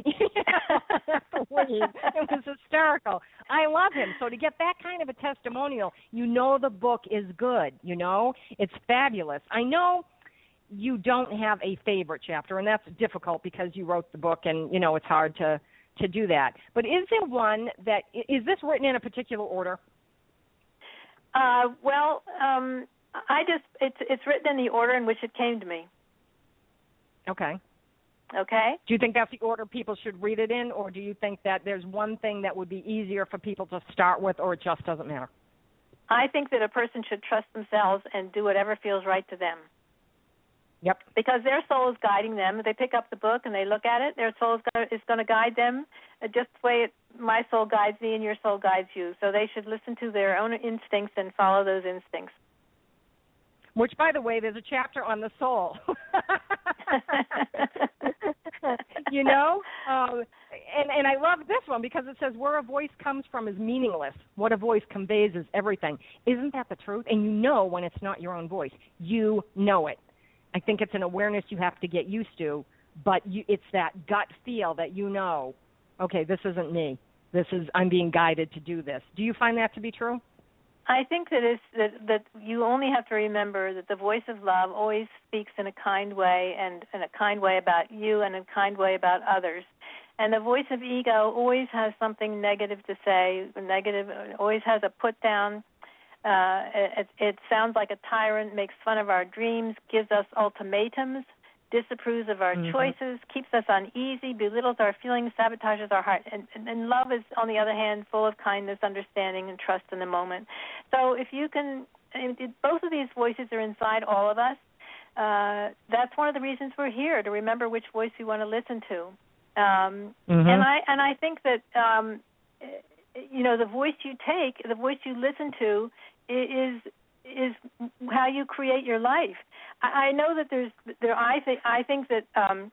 It was hysterical. I love him. So to get that kind of a testimonial, you know the book is good. You know it's fabulous. I know you don't have a favorite chapter, and that's difficult because you wrote the book, and you know it's hard to to do that. But is there one that is this written in a particular order? Uh, well, um, I just it's it's written in the order in which it came to me. Okay. Okay. Do you think that's the order people should read it in, or do you think that there's one thing that would be easier for people to start with, or it just doesn't matter? I think that a person should trust themselves and do whatever feels right to them. Yep. because their soul is guiding them. If they pick up the book and they look at it, their soul is going to, is going to guide them uh, just the way it, my soul guides me and your soul guides you. So they should listen to their own instincts and follow those instincts. Which, by the way, there's a chapter on the soul. you know, um, and and I love this one because it says where a voice comes from is meaningless. What a voice conveys is everything. Isn't that the truth? And you know when it's not your own voice. You know it. I think it's an awareness you have to get used to, but you, it's that gut feel that you know, okay, this isn't me. This is I'm being guided to do this. Do you find that to be true? I think that is that that you only have to remember that the voice of love always speaks in a kind way and in a kind way about you and in a kind way about others. And the voice of ego always has something negative to say, negative always has a put down. Uh, it, it sounds like a tyrant, makes fun of our dreams, gives us ultimatums, disapproves of our Mhm. choices, keeps us uneasy, belittles our feelings, sabotages our heart. And, and, and love is, on the other hand, full of kindness, understanding, and trust in the moment. So if you can, it- both of these voices are inside all of us. Uh, that's one of the reasons we're here to remember which voice we want to listen to. Um, Mhm. And I and I think that um, you know the voice you take, the voice you listen to, is is how you create your life. I, I know that there's there. I think I think that um,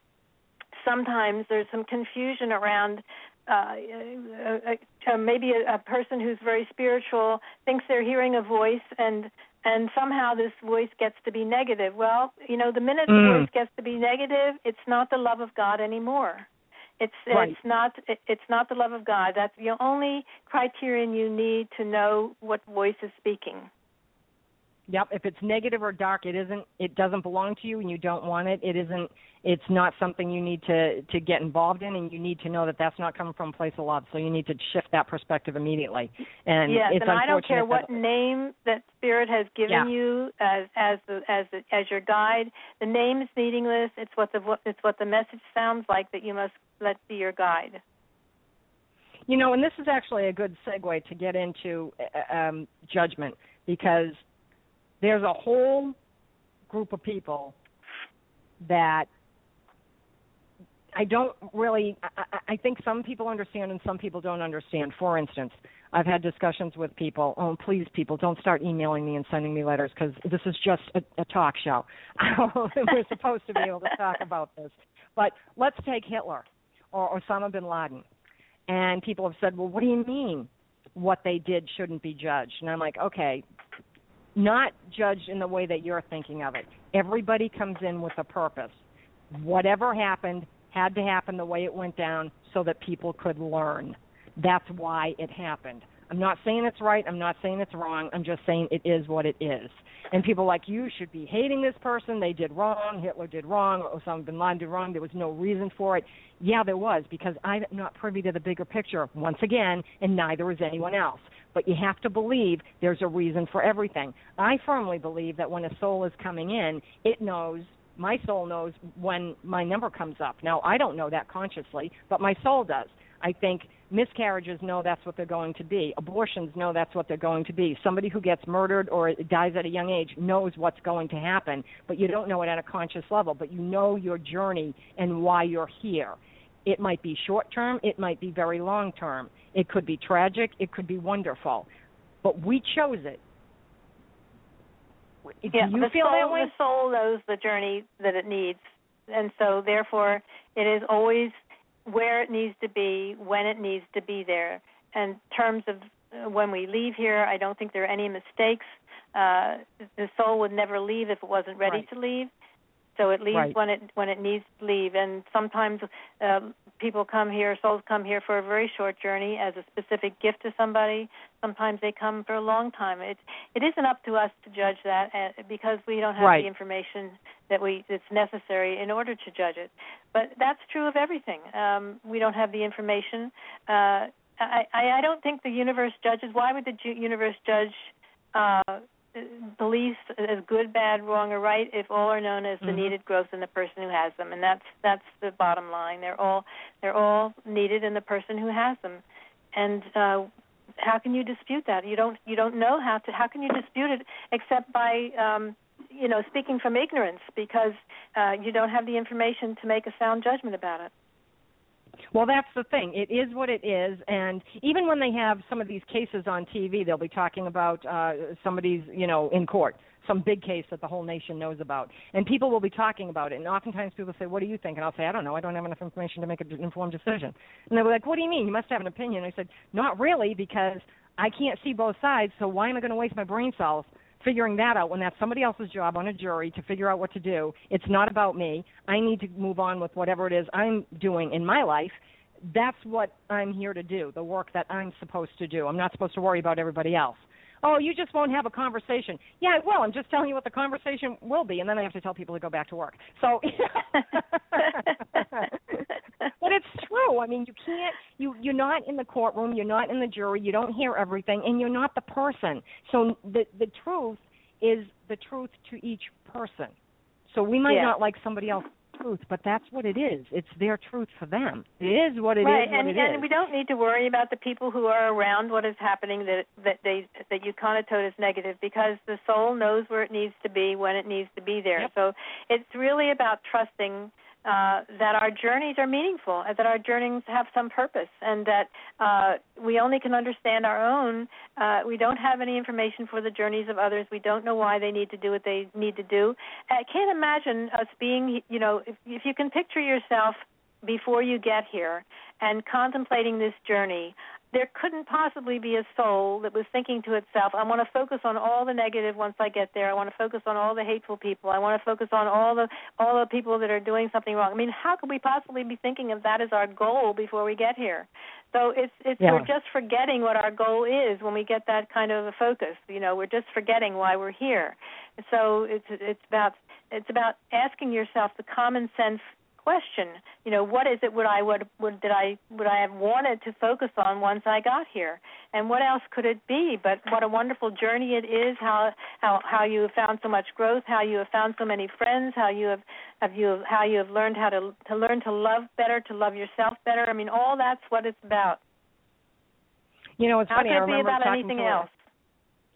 sometimes there's some confusion around uh, uh, uh, maybe a, a person who's very spiritual thinks they're hearing a voice and and somehow this voice gets to be negative. Well, you know, the minute Mm. the voice gets to be negative, it's not the love of God anymore. It's Right. it's not it- it's not the love of God. That's the only criterion you need to know what voice is speaking. Yep. If it's negative or dark, it isn't. It doesn't belong to you, and you don't want it. It isn't. It's not something you need to to get involved in, and you need to know that that's not coming from a place of love. So you need to shift that perspective immediately. And yes, it's and I don't care what that- name that spirit has given Yeah. you as as the, as the, as your guide. The name is meaningless. It's what the it's what the message sounds like that you must let be your guide. You know, and this is actually a good segue to get into uh, um, judgment because there's a whole group of people that I don't really. I, I- think some people understand and some people don't understand. For instance, I've had discussions with people. Oh, please, people, don't start emailing me and sending me letters because this is just a, a talk show. We're supposed to be able to talk about this. But let's take Hitler or Osama bin Laden. And people have said, well, what do you mean what they did shouldn't be judged? And I'm like, okay, not judged in the way that you're thinking of it. Everybody comes in with a purpose. Whatever happened had to happen the way it went down so that people could learn. That's why it happened. I'm not saying it's right. I'm not saying it's wrong. I'm just saying it is what it is. And people like you should be hating this person. They did wrong. Hitler did wrong. Osama bin Laden did wrong. There was no reason for it. Yeah, there was because I'm not privy to the bigger picture once again, and neither is anyone else. But you have to believe there's a reason for everything. I firmly believe that when a soul is coming in, it knows my soul knows when my number comes up. Now, I don't know that consciously, but my soul does. I think Miscarriages know that's what they're going to be. Abortions know that's what they're going to be. Somebody who gets murdered or dies at a young age knows what's going to happen, but you don't know it at a conscious level, but you know your journey and why you're here. It might be short term, it might be very long term. It could be tragic, it could be wonderful. But we chose it. Yeah, you the feel soul, that way? The soul knows the journey that it needs, and so therefore it is always where it needs to be when it needs to be there. In terms of uh, when we leave here, I don't think there are any mistakes. Uh, the soul would never leave if it wasn't ready Right. to leave. So it leaves Right. when it when it needs to leave. And sometimes uh, people come here, souls come here for a very short journey as a specific gift to somebody. Sometimes they come for a long time. It it isn't up to us to judge that uh, because we don't have Right. the information that we that's necessary in order to judge it. But that's true of everything. Um, we don't have the information. Uh, I, I I don't think the universe judges. Why would the universe judge? Uh, beliefs as good, bad, wrong, or right if all are known as the Mhm. needed growth in the person who has them, and that's that's the bottom line. They're all they're all needed in the person who has them, and uh, how can you dispute that? You don't you don't know how to. How can you dispute it except by um, you know speaking from ignorance because uh, you don't have the information to make a sound judgment about it. Well, that's the thing. It is what it is, and even when they have some of these cases on TV, they'll be talking about uh, somebody's, you know, in court, some big case that the whole nation knows about, and people will be talking about it. And oftentimes people say, "What do you think?" And I'll say, "I don't know. I don't have enough information to make an informed decision." And they'll be like, "What do you mean? You must have an opinion." I said, "Not really, because I can't see both sides. So why am I going to waste my brain cells?" Figuring that out when that's somebody else's job on a jury to figure out what to do. It's not about me. I need to move on with whatever it is I'm doing in my life. That's what I'm here to do, the work that I'm supposed to do. I'm not supposed to worry about everybody else. Oh, you just won't have a conversation. Yeah, I will. I'm just telling you what the conversation will be, and then I have to tell people to go back to work. So, but it's true. I mean, you can't. You you're not in the courtroom. You're not in the jury. You don't hear everything, and you're not the person. So the the truth is the truth to each person. So we might Yeah. not like somebody else's truth, but that's what it is. It's their truth for them. It is what it is. right, and it and is. we don't need to worry about the people who are around what is happening that that they that you connotate as negative because the soul knows where it needs to be when it needs to be there. Yep. So it's really about trusting uh, that our journeys are meaningful, that our journeys have some purpose, and that uh, we only can understand our own. Uh, we don't have any information for the journeys of others. We don't know why they need to do what they need to do. I can't imagine us being, you know, if, if you can picture yourself before you get here and contemplating this journey, there couldn't possibly be a soul that was thinking to itself, I want to focus on all the negative once I get there. I want to focus on all the hateful people. I want to focus on all the all the people that are doing something wrong. I mean, how could we possibly be thinking of that as our goal before we get here? So it's it's Yeah. we're just forgetting what our goal is when we get that kind of a focus. You know, we're just forgetting why we're here. So it's it's about it's about asking yourself the common sense question. You know, what is it would I would would did I would I have wanted to focus on once I got here? And what else could it be? But what a wonderful journey it is, how how how you have found so much growth, how you have found so many friends, how you have have you how you have learned how to to learn to love better, to love yourself better. I mean, all that's what it's about. you know, it's How funny. can I it be about anything else?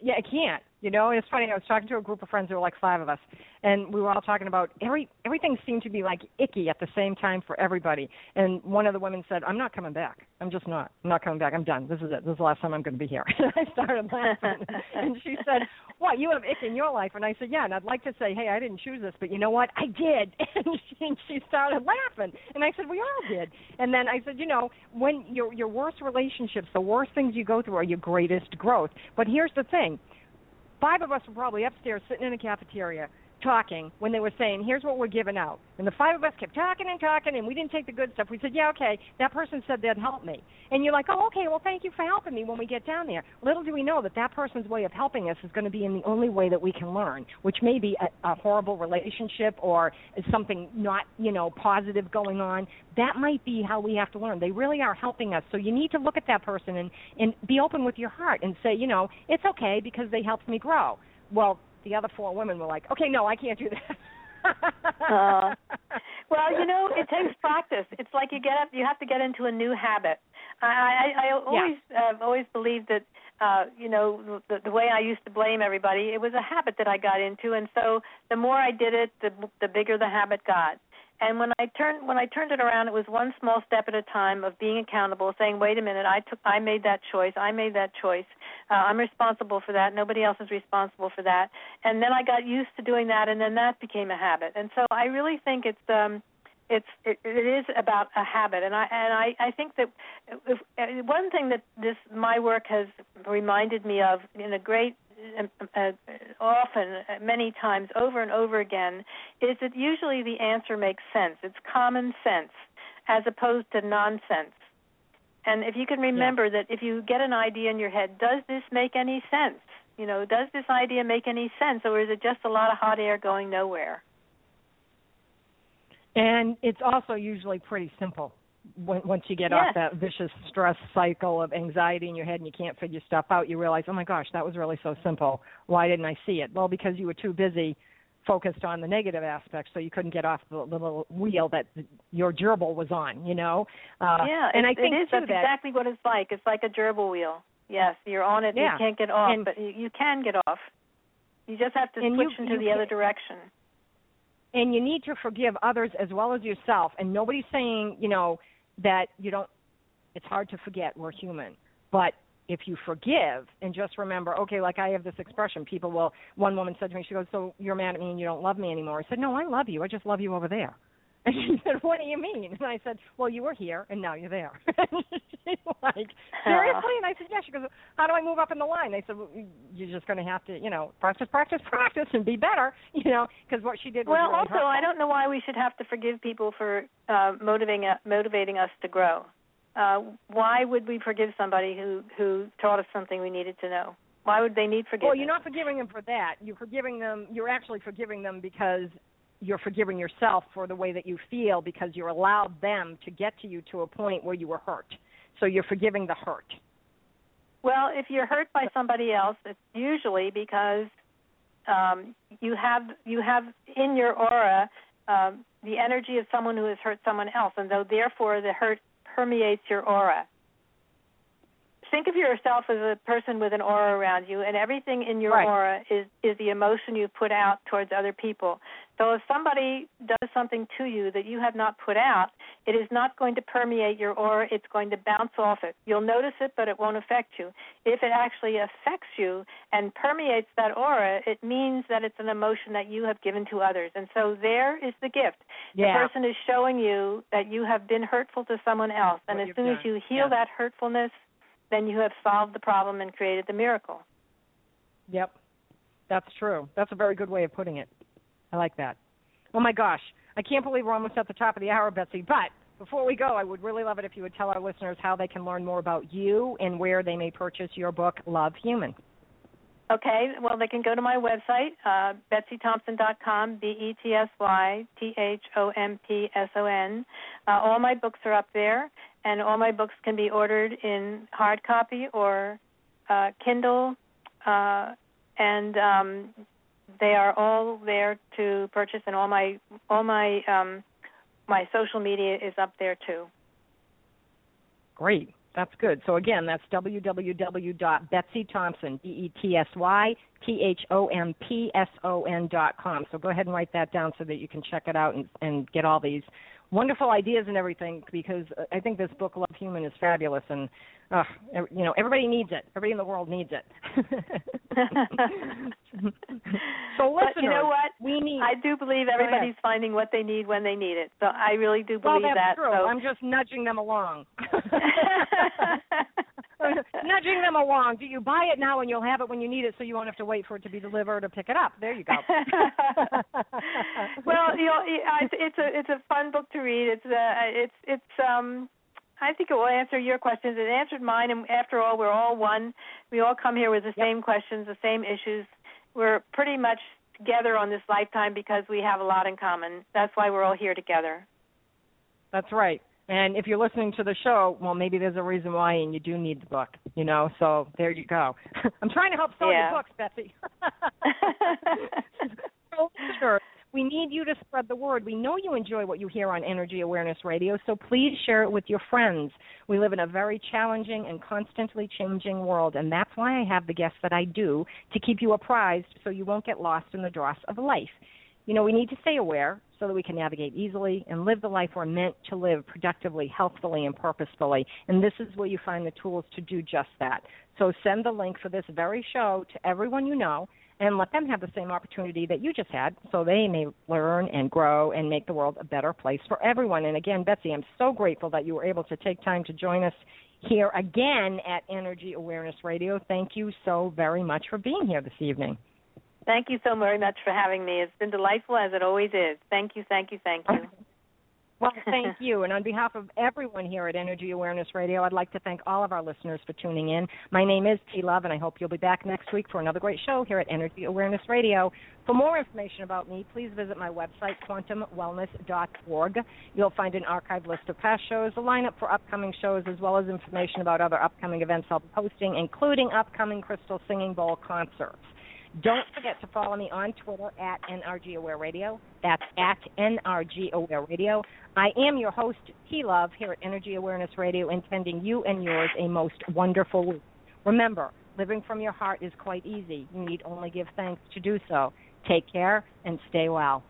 Yeah, it can't. You know, it's funny. I was talking to a group of friends. There were like five of us, and we were all talking about every everything seemed to be like icky at the same time for everybody. And one of the women said, "I'm not coming back. I'm just not. I'm not coming back. I'm done. This is it. This is the last time I'm going to be here." And I started laughing, and she said, "What? You have ick in your life?" And I said, "Yeah." And I'd like to say, "Hey, I didn't choose this, but you know what? I did." And she, and she started laughing, and I said, "We all did." And then I said, "You know, when your your worst relationships, the worst things you go through, are your greatest growth. But here's the thing." Five of us were probably upstairs sitting in a cafeteria talking when they were saying, "Here's what we're giving out," and the five of us kept talking and talking, and we didn't take the good stuff. We said, "Yeah, okay." That person said they'd help me, and you're like, "Oh, okay. Well, thank you for helping me." When we get down there, little do we know that that person's way of helping us is going to be in the only way that we can learn, which may be a, a horrible relationship or something not, you know, positive going on. That might be how we have to learn. They really are helping us. So you need to look at that person and and be open with your heart and say, you know, it's okay because they helped me grow. Well, the other four women were like, okay, no, I can't do that. Uh, well, you know, it takes practice. It's like you get up, you have to get into a new habit. I I, I always yeah. uh, always believed that uh, you know, the, the way I used to blame everybody, it was a habit that I got into, and so the more I did it, the the bigger the habit got. And when I turned when I turned it around, it was one small step at a time of being accountable, saying, "Wait a minute, I took, I made that choice. I made that choice. Uh, I'm responsible for that. Nobody else is responsible for that." And then I got used to doing that, and then that became a habit. And so I really think it's um, it's it, it is about a habit. And i and i i think that if, one thing that this my work has reminded me of in a great uh, uh, often uh, many times over and over again is that usually the answer makes sense. It's common sense as opposed to nonsense. And if you can remember yeah. that if you get an idea in your head does this make any sense? You know does this idea make any sense or is it just a lot of hot air going nowhere and it's also usually pretty simple when, once you get off that vicious stress cycle of anxiety in your head and you can't figure stuff out. You realize, oh my gosh, that was really so simple. Why didn't I see it? Well, because you were too busy focused on the negative aspects, so you couldn't get off the little wheel that your gerbil was on. You know. Uh, yeah, and I think it is. That's that, exactly what it's like. It's like a gerbil wheel. Yes, you're on it. Yeah. You can't get off, and, but you, you can get off. You just have to switch you, into you the can, other direction and you need to forgive others as well as yourself. And nobody's saying you know that you don't it's hard to forget. We're human. But if you forgive and just remember okay like i have this expression. People will one woman said to me she goes so you're mad at me and you don't love me anymore. I said no i love you. I just love you over there and she said, "What do you mean?" And I said, "Well, you were here, and now you're there." and She's like, "Seriously?" And I said, "Yeah." She goes, "How do I move up in the line?" I said, well, "You're just going to have to, you know, practice, practice, practice, and be better." You know, because what she did was well. Really also, hurtful. I don't know why we should have to forgive people for uh, motivating uh, motivating us to grow. Uh, why would we forgive somebody who who taught us something we needed to know? Why would they need forgiveness? Well, you're not forgiving them for that. You're forgiving them. You're actually forgiving them because you're forgiving yourself for the way that you feel because you allowed them to get to you to a point where you were hurt. So you're forgiving the hurt. Well, if you're hurt by somebody else, it's usually because um, you have you have in your aura um, the energy of someone who has hurt someone else, and though therefore the hurt permeates your aura think of yourself as a person with an aura around you, and everything in your right. aura is is the emotion you put out towards other people. So if somebody does something to you that you have not put out, it is not going to permeate your aura. It's going to bounce off it. You'll notice it, but it won't affect you. If it actually affects you and permeates that aura, it means that it's an emotion that you have given to others. And so there is the gift. Yeah. The person is showing you that you have been hurtful to someone else, and what as soon done. as you heal yeah. that hurtfulness then you have solved the problem and created the miracle. Yep. That's true. That's a very good way of putting it. I like that. Oh my gosh. I can't believe we're almost at the top of the hour, Betsy. But before we go, I would really love it if you would tell our listeners how they can learn more about you and where they may purchase your book, Love Human. Okay, well, they can go to my website, uh, betsythompson.com, B E T S Y T H O M P S O N. Uh, all my books are up there and all my books can be ordered in hard copy or uh, Kindle, uh, and um, they are all there to purchase. And all my all my um, my social media is up there too. Great. That's good. So again, that's www.betsythompson, B-E-T-S-Y-T-H-O-M-P-S-O-N dot com. So go ahead and write that down so that you can check it out and, and get all these wonderful ideas and everything because I think this book Love Human is fabulous and uh, you know everybody needs it. Everybody in the world needs it. so listeners, but you know what? We need. I do believe everybody's finding what they need when they need it. So I really do believe well, that's that. True. So. I'm just nudging them along. nudging them along. Do you buy it now and you'll have it when you need it, so you won't have to wait for it to be delivered or pick it up? There you go. well, you know, it's a it's a fun book to read. It's uh, it's it's um. I think it will answer your questions. It answered mine, and after all, we're all one. We all come here with the yep. same questions, the same issues. We're pretty much together on this lifetime because we have a lot in common. That's why we're all here together. That's right. And if you're listening to the show, well, maybe there's a reason why, and you do need the book, you know. So there you go. I'm trying to help sell yeah. your books, Betsy. so, sure. We need you to spread the word. We know you enjoy what you hear on Energy Awareness Radio, so please share it with your friends. We live in a very challenging and constantly changing world, and that's why I have the guests that I do to keep you apprised so you won't get lost in the dross of life. You know, we need to stay aware so that we can navigate easily and live the life we're meant to live productively, healthfully, and purposefully. And this is where you find the tools to do just that. So send the link for this very show to everyone you know and let them have the same opportunity that you just had so they may learn and grow and make the world a better place for everyone. And again, Betsy, I'm so grateful that you were able to take time to join us here again at Energy Awareness Radio. Thank you so very much for being here this evening. Thank you so very much for having me. It's been delightful as it always is. Thank you, thank you, thank you. Well, thank you. And on behalf of everyone here at Energy Awareness Radio, I'd like to thank all of our listeners for tuning in. My name is T Love, and I hope you'll be back next week for another great show here at Energy Awareness Radio. For more information about me, please visit my website, quantumwellness.org. You'll find an archived list of past shows, a lineup for upcoming shows, as well as information about other upcoming events I'll be hosting, including upcoming Crystal Singing Bowl concerts. Don't forget to follow me on Twitter at NRG Aware Radio. That's at NRG Aware Radio. I am your host, T Love, here at Energy Awareness Radio, intending you and yours a most wonderful week. Remember, living from your heart is quite easy. You need only give thanks to do so. Take care and stay well.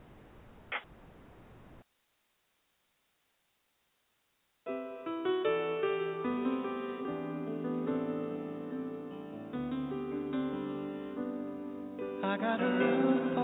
I got a roof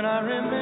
when I remember